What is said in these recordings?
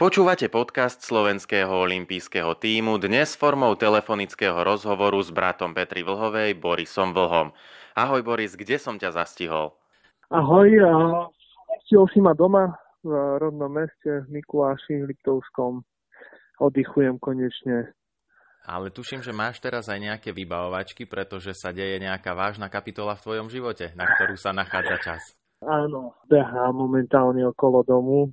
Počúvate podcast slovenského olympijského týmu dnes formou telefonického rozhovoru s bratom Petri Vlhovej, Borisom Vlhom. Ahoj Boris, kde som ťa zastihol? Ahoj, stihol si ma doma v rodnom meste v Mikuláši, v Liptovskom. Oddychujem konečne. Ale tuším, že máš teraz aj nejaké vybavovačky, pretože sa deje nejaká vážna kapitola v tvojom živote, na ktorú sa nachádza čas. Áno, behám momentálne okolo domu,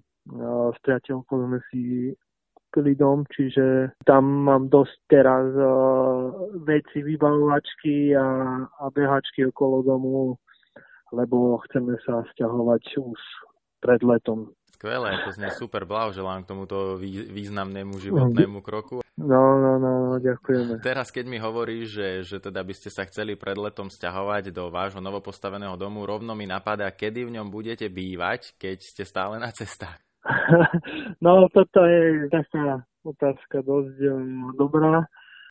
s priateľkou sme si kúpili dom, čiže tam mám dosť teraz uh, veci, vybavovačky a, a behačky okolo domu, lebo chceme sa stiahovať už pred letom. Skvelé, to znie super, blahoželám k tomuto významnému životnému kroku. No, no, no, no, ďakujeme. Teraz, keď mi hovoríš, že, že teda by ste sa chceli pred letom stiahovať do vášho novopostaveného domu, rovno mi napadá, kedy v ňom budete bývať, keď ste stále na cestách. no toto je taká otázka dosť um, dobrá.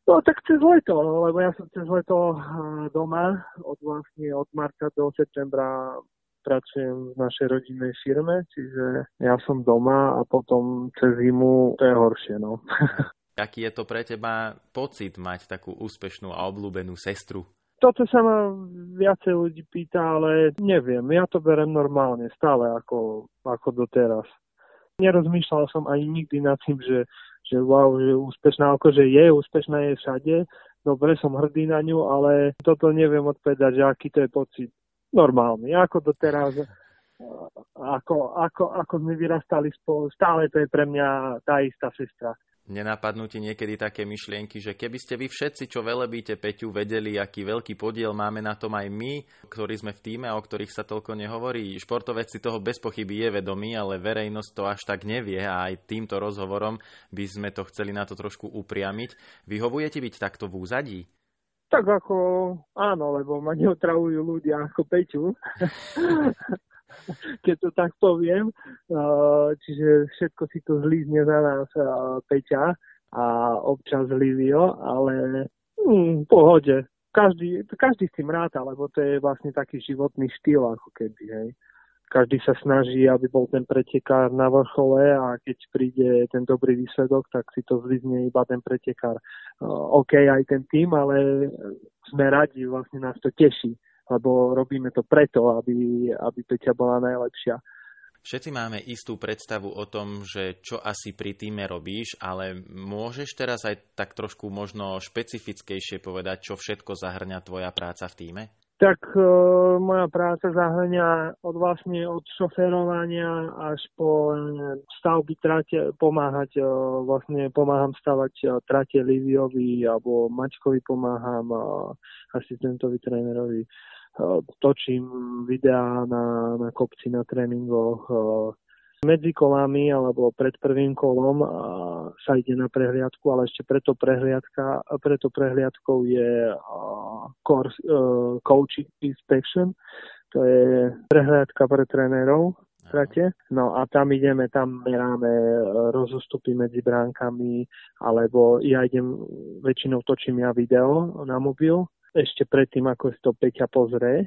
No tak cez leto, lebo ja som cez leto uh, doma, od vlastne od marca do septembra pracujem v našej rodinnej firme, čiže ja som doma a potom cez zimu to je horšie, no. Aký je to pre teba pocit mať takú úspešnú a obľúbenú sestru? Toto sa ma viacej ľudí pýta, ale neviem, ja to berem normálne, stále ako, ako doteraz. Nerozmýšľal som ani nikdy nad tým, že, že wow, že úspešná, akože je, úspešná je všade, dobre, som hrdý na ňu, ale toto neviem odpovedať, že aký to je pocit normálny, ako to teraz, ako, ako, ako sme vyrastali spolu, stále to je pre mňa tá istá sestra. Nenapadnú ti niekedy také myšlienky, že keby ste vy všetci, čo velebíte Peťu, vedeli, aký veľký podiel máme na tom aj my, ktorí sme v týme a o ktorých sa toľko nehovorí. Športovec si toho bez pochyby je vedomý, ale verejnosť to až tak nevie a aj týmto rozhovorom by sme to chceli na to trošku upriamiť. Vyhovuje ti byť takto v úzadí? Tak ako áno, lebo ma neotravujú ľudia ako Peťu. keď to tak poviem. Čiže všetko si to zlízne za nás Peťa a občas Livio, ale v pohode. Každý, každý s tým ráta, lebo to je vlastne taký životný štýl, ako keby, hej. Každý sa snaží, aby bol ten pretekár na vrchole a keď príde ten dobrý výsledok, tak si to zlizne iba ten pretekár. OK, aj ten tým, ale sme radi, vlastne nás to teší lebo robíme to preto, aby, aby Peťa bola najlepšia. Všetci máme istú predstavu o tom, že čo asi pri týme robíš, ale môžeš teraz aj tak trošku možno špecifickejšie povedať, čo všetko zahrňa tvoja práca v týme? Tak e, moja práca zahrňa od vlastne od šoferovania až po stavby trate, pomáhať, e, vlastne pomáham stavať e, trate Liviovi alebo Mačkovi pomáham, e, asistentovi trénerovi točím videá na, na kopci, na tréningoch. Medzi kolami alebo pred prvým kolom sa ide na prehliadku, ale ešte preto, prehliadka, preto prehliadkou je course, coach inspection, to je prehliadka pre trénerov, trate. No a tam ideme, tam meráme rozostupy medzi bránkami, alebo ja idem, väčšinou točím ja video na mobil, ešte predtým, ako si to Peťa pozrie e,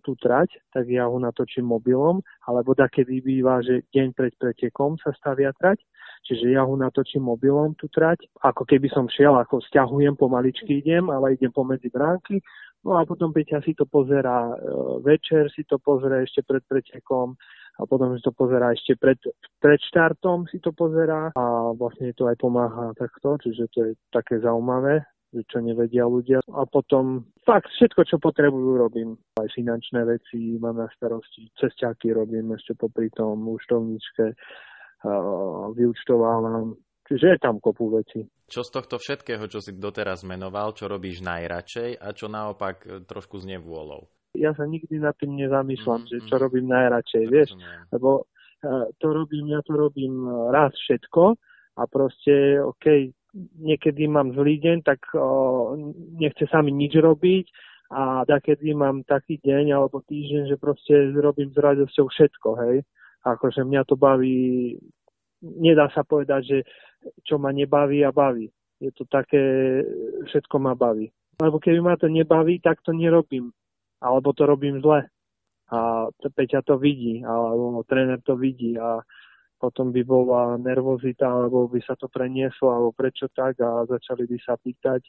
tú trať, tak ja ho natočím mobilom, alebo kedy býva, že deň pred pretekom sa stavia trať, čiže ja ho natočím mobilom tú trať, ako keby som šiel, ako stiahujem, pomaličky idem, ale idem pomedzi bránky, no a potom Peťa si to pozera e, večer, si to pozrie ešte pred pretekom, a potom si to pozerá ešte pred, pred štartom si to pozerá. A vlastne to aj pomáha takto, čiže to je také zaujímavé čo nevedia ľudia. A potom fakt všetko, čo potrebujú, robím. Aj finančné veci mám na starosti. Cesťáky robím ešte popri tom, účtovničke, vyučtovávam. Čiže je tam kopu veci. Čo z tohto všetkého, čo si doteraz menoval, čo robíš najradšej a čo naopak e, trošku z nevôľou? Ja sa nikdy nad tým nezamýšľam, mm, že čo mm. robím najradšej, to vieš, lebo uh, to robím, ja to robím raz všetko a proste, OK, niekedy mám zlý deň, tak o, nechce sa mi nič robiť a takedy mám taký deň alebo týždeň, že proste robím s radosťou všetko, hej. Akože mňa to baví, nedá sa povedať, že čo ma nebaví a baví. Je to také, všetko ma baví. Lebo keby ma to nebaví, tak to nerobím. Alebo to robím zle. A Peťa to vidí, alebo tréner to vidí a potom by bola nervozita, alebo by sa to prenieslo, alebo prečo tak a začali by sa pýtať.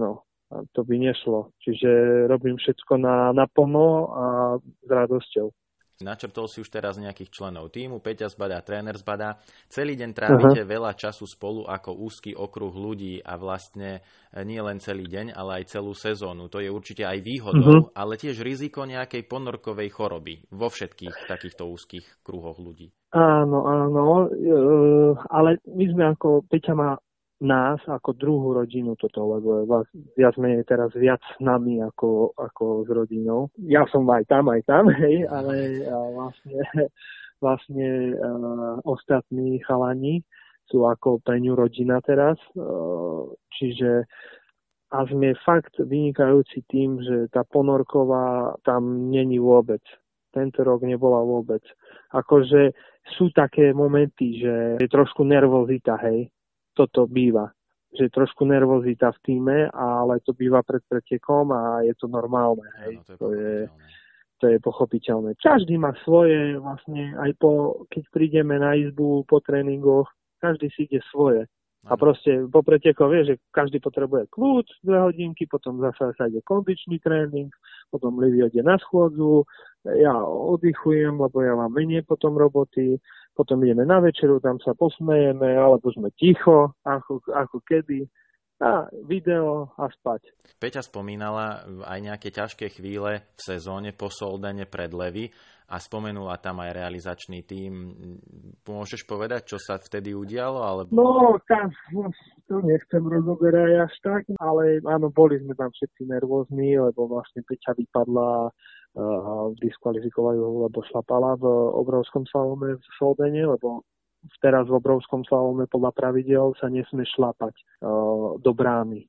No, a to by nešlo. Čiže robím všetko na, na plno a s radosťou. Načrtol si už teraz nejakých členov týmu, Peťa zbadá, tréner zbadá. Celý deň trávite uh-huh. veľa času spolu ako úzky okruh ľudí a vlastne e, nie len celý deň, ale aj celú sezónu. To je určite aj výhodou, uh-huh. ale tiež riziko nejakej ponorkovej choroby vo všetkých takýchto úzkých kruhoch ľudí. Áno, áno, e, ale my sme ako, Peťa má nás ako druhú rodinu toto, lebo je viac menej teraz viac s nami ako, ako s rodinou. Ja som aj tam, aj tam, hej, ale vlastne, vlastne uh, ostatní chalani sú ako pre ňu rodina teraz. Uh, čiže a sme fakt vynikajúci tým, že tá ponorková tam není vôbec. Tento rok nebola vôbec. Akože sú také momenty, že je trošku nervozita, hej, toto býva že trošku nervozita v týme, ale to býva pred pretekom a je to normálne. Hej. Áno, to, je to, je, to je pochopiteľné. Každý má svoje, vlastne aj po, keď prídeme na izbu po tréningoch, každý si ide svoje. A proste po pretekoch vie, že každý potrebuje kľúč, dve hodinky, potom zase sa ide kondičný tréning, potom Livy ide na schôdzu, ja oddychujem, lebo ja mám menej potom roboty, potom ideme na večeru, tam sa posmejeme, alebo sme ticho, ako, ako kedy a video a spať. Peťa spomínala aj nejaké ťažké chvíle v sezóne po Soldene pred Levy a spomenula tam aj realizačný tím. Môžeš povedať, čo sa vtedy udialo? Alebo... No, tam, to nechcem rozoberať až tak, ale áno, boli sme tam všetci nervózni, lebo vlastne Peťa vypadla uh, diskvalifikovajú, lebo šlapala v obrovskom slalome v Soldene, lebo teraz v obrovskom slalome podľa pravidel sa nesmie šlapať uh, do brány.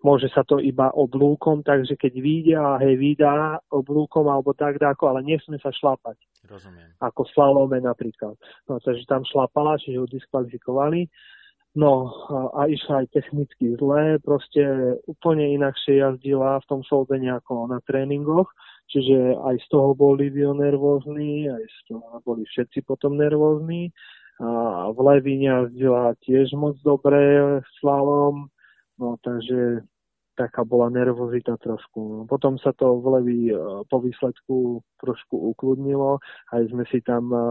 Môže sa to iba oblúkom, takže keď vyjde a hej, vydá oblúkom alebo tak dáko, ale nesmie sa šlapať. Rozumiem. Ako slalome napríklad. No, takže tam šlapala, čiže ho diskvalifikovali. No a, a išla aj technicky zle, proste úplne inakšie jazdila v tom soldene ako na tréningoch, čiže aj z toho boli Livio nervózny, aj z toho boli všetci potom nervózni a v Levine jazdila tiež moc dobre slalom, no takže taká bola nervozita trošku. No. Potom sa to v Levi e, po výsledku trošku ukludnilo, aj sme si tam e,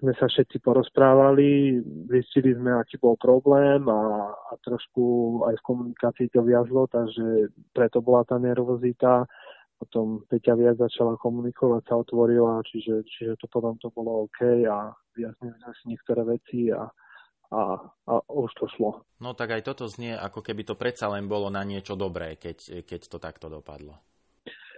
sme sa všetci porozprávali, zistili sme, aký bol problém a, a trošku aj v komunikácii to viazlo, takže preto bola tá nervozita potom Peťa viac začala komunikovať, sa otvorila, čiže, čiže to potom to bolo OK a vyjasnili sme si niektoré veci a, a, a už to šlo. No tak aj toto znie, ako keby to predsa len bolo na niečo dobré, keď, keď to takto dopadlo.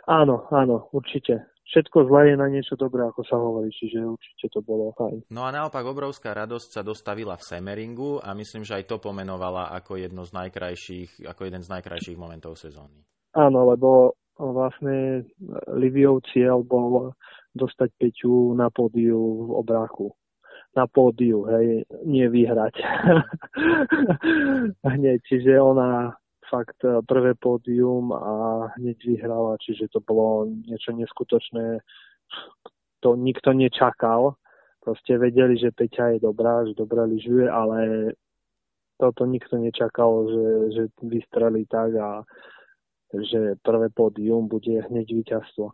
Áno, áno, určite. Všetko zlé je na niečo dobré, ako sa hovorí, čiže určite to bolo fajn. No a naopak obrovská radosť sa dostavila v Semeringu a myslím, že aj to pomenovala ako jedno z najkrajších, ako jeden z najkrajších momentov sezóny. Áno, lebo vlastne Liviov cieľ bol dostať Peťu na pódiu v obráku. Na pódiu, hej, nie vyhrať. hneď, čiže ona fakt prvé pódium a hneď vyhrala, čiže to bolo niečo neskutočné. To nikto nečakal. Proste vedeli, že Peťa je dobrá, že dobre lyžuje, ale toto nikto nečakal, že, že vystrelí tak a že prvé pódium bude hneď víťazstvo.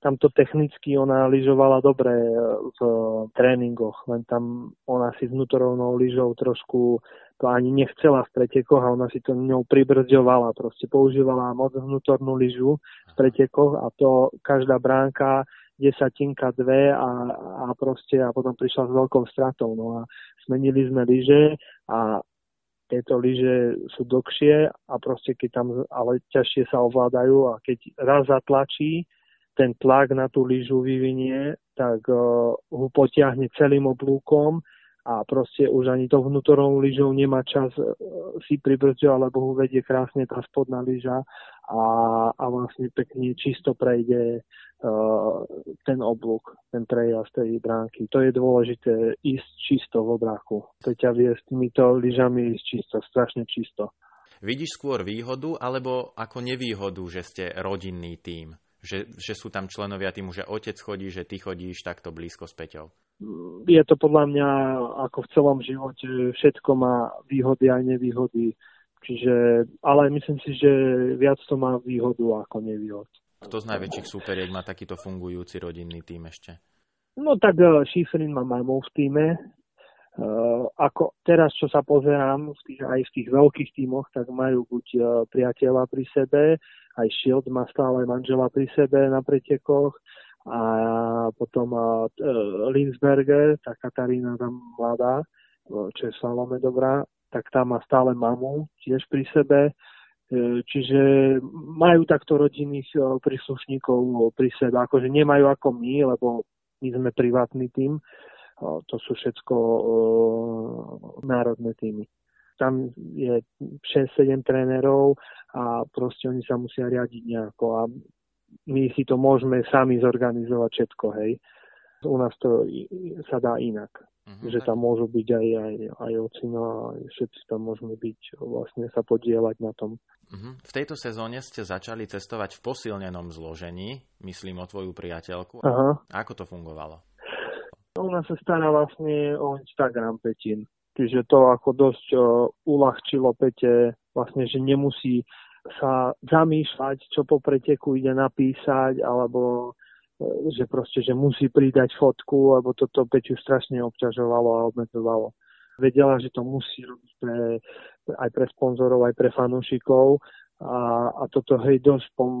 Tamto technicky ona lyžovala dobre e, v tréningoch, len tam ona si vnútorovnou lyžou trošku to ani nechcela v pretekoch a ona si to ňou pribrzďovala. Proste používala moc vnútornú lyžu v pretekoch a to každá bránka desatinka, dve a, a proste a potom prišla s veľkou stratou. No a zmenili sme lyže a tieto lyže sú dlhšie a proste keď tam ale ťažšie sa ovládajú a keď raz zatlačí, ten tlak na tú lyžu vyvinie, tak uh, ho potiahne celým oblúkom a proste už ani to vnútornou lyžou nemá čas e, si pribrzdať, alebo ho vedie krásne tá spodná lyža a, a vlastne pekne čisto prejde uh, ten oblúk, ten prejazd tej bránky. To je dôležité ísť čisto v obráku. To ťa vie s týmito lyžami ísť čisto, strašne čisto. Vidíš skôr výhodu alebo ako nevýhodu, že ste rodinný tím? Že, že sú tam členovia týmu, že otec chodí, že ty chodíš takto blízko s Peťou? Je to podľa mňa ako v celom živote, všetko má výhody aj nevýhody. Čiže, ale myslím si, že viac to má výhodu ako nevýhod. Kto z najväčších súperiek má takýto fungujúci rodinný tým ešte? No tak uh, Schifrin má mamou v týme. Uh, ako teraz, čo sa pozerám v tých, aj v tých veľkých tímoch, tak majú buď uh, priateľa pri sebe, aj Shield má stále manžela pri sebe na pretekoch a potom uh, Linsberger, tá Katarína tam mladá, čo je Salome dobrá, tak tam má stále mamu tiež pri sebe. Čiže majú takto rodinných príslušníkov pri sebe. Akože nemajú ako my, lebo my sme privátny tým. To sú všetko národné týmy tam je 6-7 trénerov a proste oni sa musia riadiť nejako a my si to môžeme sami zorganizovať všetko, hej. U nás to sa dá inak. Uh-huh, že tam môžu byť aj, aj, aj ocino a všetci tam môžeme byť, vlastne sa podielať na tom. Uh-huh. V tejto sezóne ste začali cestovať v posilnenom zložení, myslím o tvoju priateľku. Aha. Ako to fungovalo? Ona sa stará vlastne o Instagram Petin. Čiže to ako dosť uľahčilo Pete, vlastne, že nemusí sa zamýšľať, čo po preteku ide napísať, alebo uh, že proste, že musí pridať fotku, lebo toto Peťu strašne obťažovalo a obmedzovalo. Vedela, že to musí robiť pre, aj pre sponzorov, aj pre fanúšikov a, a toto hej dosť, pom,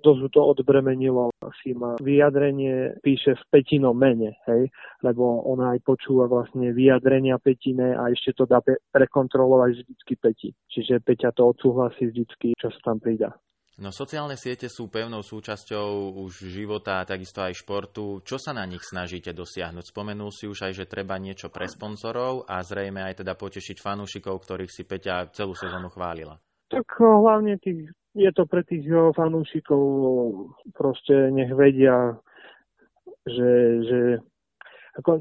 dosť to odbremenilo. Asi ma vyjadrenie píše v petinom mene, hej, lebo ona aj počúva vlastne vyjadrenia Petine a ešte to dá pe- prekontrolovať vždycky Peti. Čiže Peťa to odsúhlasí vždycky, čo sa tam pridá. No sociálne siete sú pevnou súčasťou už života a takisto aj športu. Čo sa na nich snažíte dosiahnuť? Spomenul si už aj, že treba niečo pre sponzorov a zrejme aj teda potešiť fanúšikov, ktorých si Peťa celú sezónu chválila. Tak hlavne tých, je to pre tých fanúšikov, proste nech vedia, že, že ako,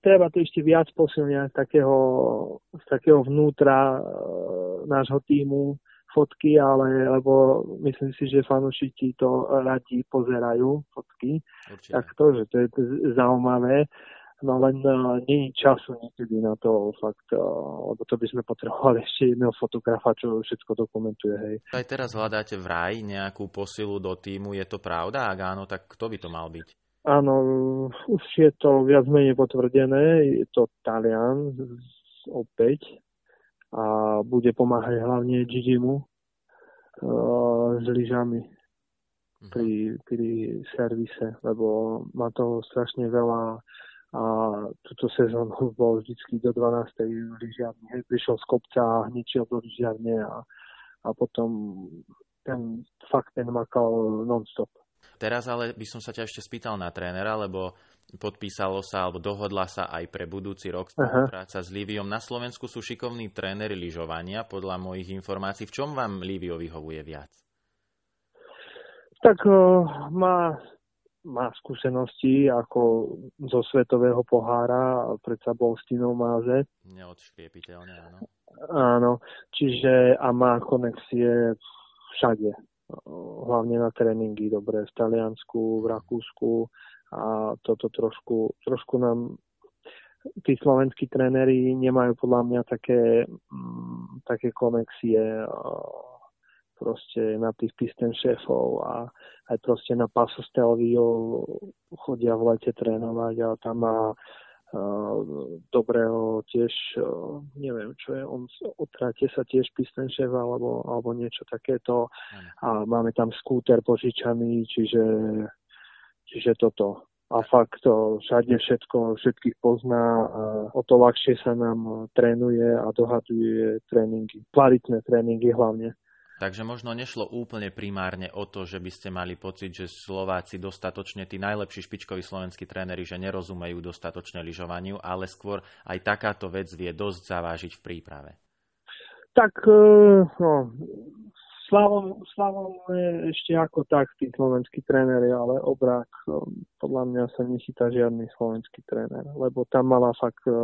treba to ešte viac posilňať takého, z takého vnútra e, nášho týmu fotky, ale lebo myslím si, že fanúšiky to radi pozerajú fotky. Určite. Tak to, že to je zaujímavé no len uh, nie je času niekedy na to fakt, uh, lebo to by sme potrebovali ešte jedného fotografa, čo všetko dokumentuje, hej. Aj teraz hľadáte v raj nejakú posilu do týmu, je to pravda? Ak áno, tak kto by to mal byť? Áno, už je to viac menej potvrdené, je to Talian opäť a bude pomáhať hlavne Gigimu uh, s lyžami mhm. pri, pri servise, lebo má to strašne veľa a túto sezónu bol vždycky do 12. lyžiarne. Prišiel z kopca a hničil do lyžiarne a, a potom ten fakt ten makal non-stop. Teraz ale by som sa ťa ešte spýtal na trénera, lebo podpísalo sa alebo dohodla sa aj pre budúci rok spolupráca s Líviom. Na Slovensku sú šikovní tréneri lyžovania, podľa mojich informácií. V čom vám Lívio vyhovuje viac? Tak uh, má má skúsenosti ako zo svetového pohára, predsa bol s Tinou Máze. Neodškriepiteľne, áno. Áno, čiže a má konexie všade. Hlavne na tréningy, dobre, v Taliansku, v Rakúsku a toto trošku, trošku nám tí slovenskí tréneri nemajú podľa mňa také, mm, také konexie proste na tých pisten šéfov a aj proste na Paso Stelvio chodia v lete trénovať a tam má uh, dobrého tiež, uh, neviem čo je, on otrate sa tiež pisten šéf alebo, alebo niečo takéto a máme tam skúter požičaný, čiže, čiže toto. A fakt to všade všetko, všetkých pozná a o to ľahšie sa nám trénuje a dohaduje tréningy. Kvalitné tréningy hlavne. Takže možno nešlo úplne primárne o to, že by ste mali pocit, že Slováci dostatočne, tí najlepší špičkoví slovenskí tréneri, že nerozumejú dostatočne lyžovaniu, ale skôr aj takáto vec vie dosť zavážiť v príprave. Tak, e, no, Slavom, Slavom je ešte ako tak tí slovenskí tréneri, ale obrák e, podľa mňa sa nechytá žiadny slovenský tréner, lebo tam mala fakt e,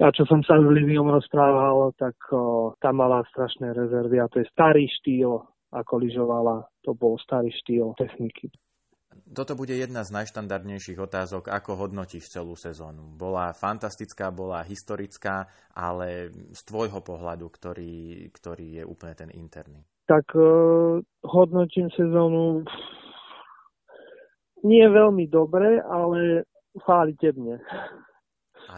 ja čo som sa s Liviom rozprával, tak o, tam mala strašné rezervy a to je starý štýl, ako lyžovala. To bol starý štýl techniky. Toto bude jedna z najštandardnejších otázok, ako hodnotíš celú sezónu. Bola fantastická, bola historická, ale z tvojho pohľadu, ktorý, ktorý je úplne ten interný. Tak uh, hodnotím sezónu nie veľmi dobre, ale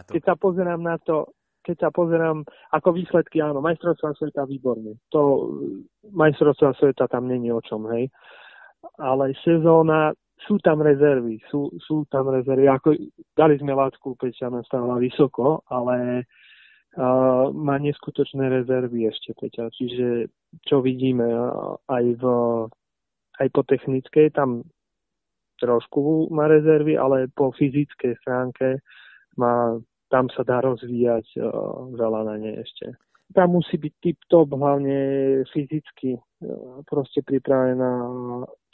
To... Keď sa pozerám na to, keď sa pozerám ako výsledky, áno, majstrovstvá sveta výborne. To majstrovstvá sveta tam není o čom, hej. Ale sezóna, sú tam rezervy, sú, sú tam rezervy. Ako, dali sme Lácku, Peťa stála vysoko, ale uh, má neskutočné rezervy ešte Peťa. Čiže čo vidíme uh, aj, v, aj po technickej, tam trošku má rezervy, ale po fyzickej stránke má, tam sa dá rozvíjať uh, veľa na nej ešte. Tam musí byť tip-top, hlavne fyzicky uh, proste pripravená.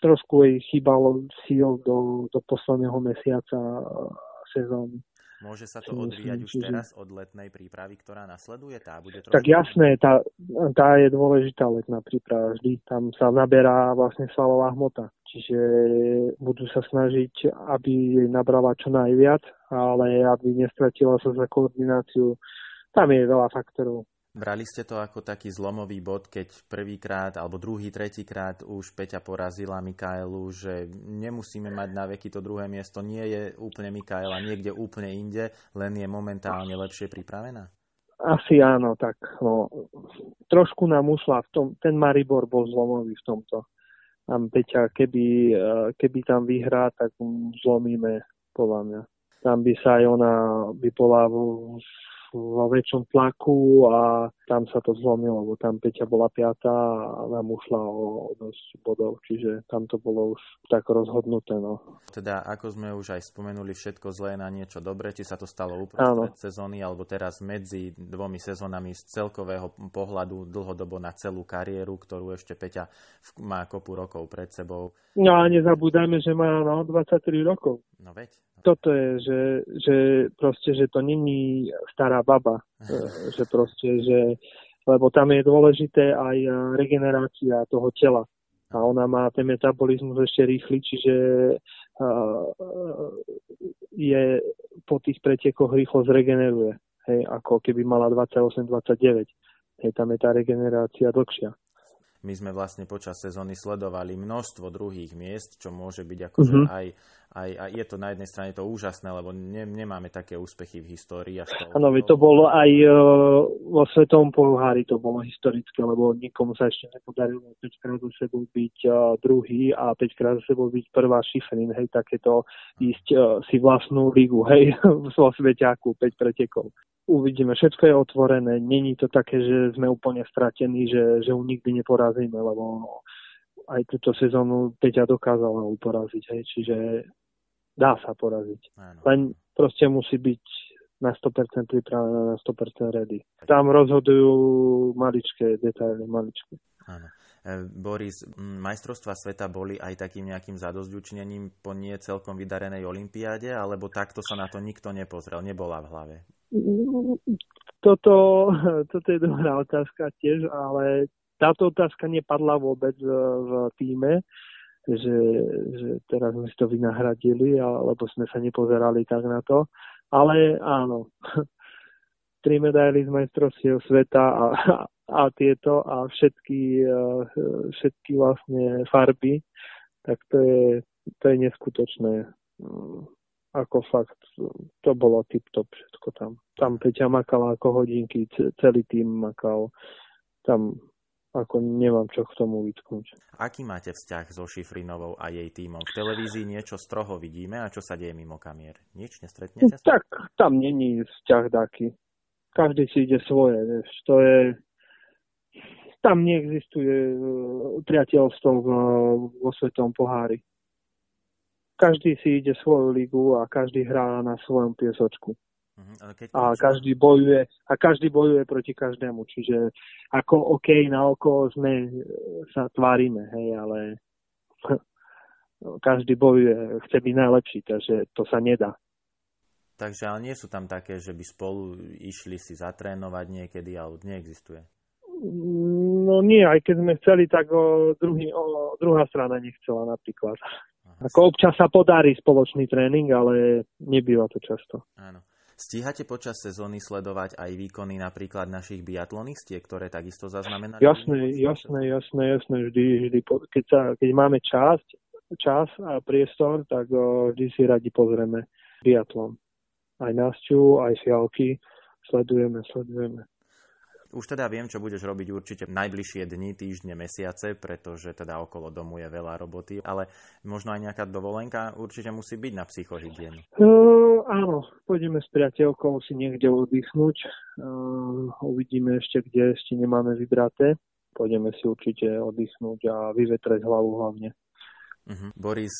Trošku jej chýbalo síl do, do posledného mesiaca uh, sezóny. Môže sa to odvíjať už teraz od letnej prípravy, ktorá nasleduje? Tá bude trošku... Tak jasné, tá, tá je dôležitá letná príprava vždy. Tam sa naberá vlastne svalová hmota. Čiže budú sa snažiť, aby nabrala čo najviac, ale aby nestratila sa za koordináciu. Tam je veľa faktorov. Brali ste to ako taký zlomový bod, keď prvýkrát alebo druhý, tretíkrát už Peťa porazila Mikaelu, že nemusíme mať na veky to druhé miesto, nie je úplne Mikaela niekde úplne inde, len je momentálne lepšie pripravená? Asi áno, tak no, trošku nám ušla v tom, ten Maribor bol zlomový v tomto. Tam Peťa, keby, eh, keby tam vyhrá, tak zlomíme, podľa mňa. Tam by sa aj ona by bola vo väčšom tlaku a tam sa to zlomilo, lebo tam Peťa bola piatá a nám ušla o dosť bodov, čiže tam to bolo už tak rozhodnuté. No. Teda ako sme už aj spomenuli, všetko zlé na niečo dobré, či sa to stalo uprostred sezóny alebo teraz medzi dvomi sezónami z celkového pohľadu dlhodobo na celú kariéru, ktorú ešte Peťa má kopu rokov pred sebou. No a nezabúdajme, že má no, 23 rokov. No veď, toto je, že, že proste, že to není stará baba, že proste, že, lebo tam je dôležité aj e, regenerácia toho tela. A ona má ten metabolizmus ešte rýchly, čiže uh, je po tých pretekoch rýchlo zregeneruje. Hej, ako keby mala 28-29. Hej, tam je tá regenerácia dlhšia my sme vlastne počas sezóny sledovali množstvo druhých miest, čo môže byť akože mm-hmm. aj, aj, aj, je to na jednej strane to úžasné, lebo ne, nemáme také úspechy v histórii. Áno, to bolo aj uh, vo Svetom pohári to bolo historické, lebo nikomu sa ešte nepodarilo 5 krát za sebou byť uh, druhý a 5 krát za sebou byť prvá šifrin, hej, takéto ísť uh, si vlastnú ligu, hej, vo sveťáku 5 pretekov uvidíme, všetko je otvorené, není to také, že sme úplne stratení, že, že ju nikdy neporazíme, lebo aj túto sezónu Peťa dokázala uporaziť, hej, čiže dá sa poraziť. Áno. Len proste musí byť na 100% pripravená, na 100% ready. Tam rozhodujú maličké detaily, maličké. Áno. E, Boris, majstrovstva sveta boli aj takým nejakým zadozďučnením po nie celkom vydarenej olympiáde, alebo takto sa na to nikto nepozrel, nebola v hlave? Toto, toto je dobrá otázka tiež, ale táto otázka nepadla vôbec v týme, že, že teraz sme si to vynahradili, alebo sme sa nepozerali tak na to. Ale áno, tri medaily z majstrovstiev sveta a, a tieto a všetky, všetky vlastne farby, tak to je, to je neskutočné ako fakt, to bolo tip-top všetko tam. Tam Peťa makala ako hodinky, celý tým makal. Tam ako nemám čo k tomu vytknúť. Aký máte vzťah so Šifrinovou a jej týmom? V televízii niečo z troho vidíme a čo sa deje mimo kamier? Nič nestretnete? sa? Tak, tam není vzťah taký. Každý si ide svoje, vieš. To je... Tam neexistuje e, priateľstvo vo svetom pohári každý si ide svoju ligu a každý hrá na svojom piesočku. Uh-huh, keď a každý bojuje a každý bojuje proti každému. Čiže ako OK, na oko sme sa tvárime, hej, ale každý bojuje, chce byť najlepší, takže to sa nedá. Takže ale nie sú tam také, že by spolu išli si zatrénovať niekedy, alebo neexistuje? No nie, aj keď sme chceli, tak o, druhý, o, druhá strana nechcela napríklad. Ako občas sa podarí spoločný tréning, ale nebýva to často. Áno. Stíhate počas sezóny sledovať aj výkony napríklad našich biatlonistiek, ktoré takisto zaznamenali? Jasné, jasné, jasné, jasné. Vždy, vždy keď, sa, keď máme čas, čas a priestor, tak o, vždy si radi pozrieme biatlon. Aj Nasťu, aj Fialky sledujeme, sledujeme. Už teda viem, čo budeš robiť určite najbližšie dni, týždne, mesiace, pretože teda okolo domu je veľa roboty, ale možno aj nejaká dovolenka určite musí byť na psychohygienu. Uh, áno, pôjdeme s priateľkou si niekde oddychnúť. Uh, uvidíme ešte, kde ešte nemáme vybraté. Pôjdeme si určite oddychnúť a vyvetrať hlavu hlavne. Uh-huh. Boris,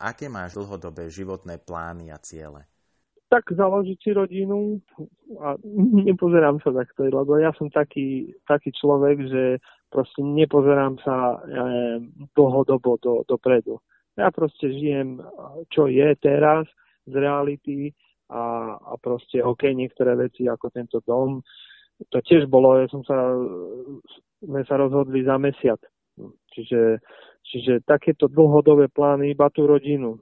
aké máš dlhodobé životné plány a ciele? Tak založiť si rodinu a nepozerám sa takto, lebo ja som taký, taký človek, že proste nepozerám sa neviem, dlhodobo do, dopredu. Ja proste žijem, čo je teraz z reality a, a proste OK, niektoré veci ako tento dom, to tiež bolo, ja som sa, sme sa rozhodli za mesiac. Čiže, čiže takéto dlhodobé plány, iba tú rodinu.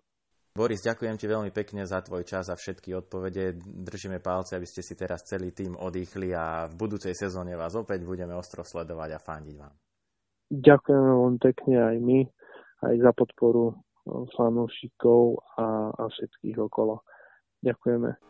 Boris, ďakujem ti veľmi pekne za tvoj čas a všetky odpovede. Držíme palce, aby ste si teraz celý tým odýchli a v budúcej sezóne vás opäť budeme ostro sledovať a fandiť vám. Ďakujeme veľmi pekne aj my, aj za podporu fanúšikov a, a všetkých okolo. Ďakujeme.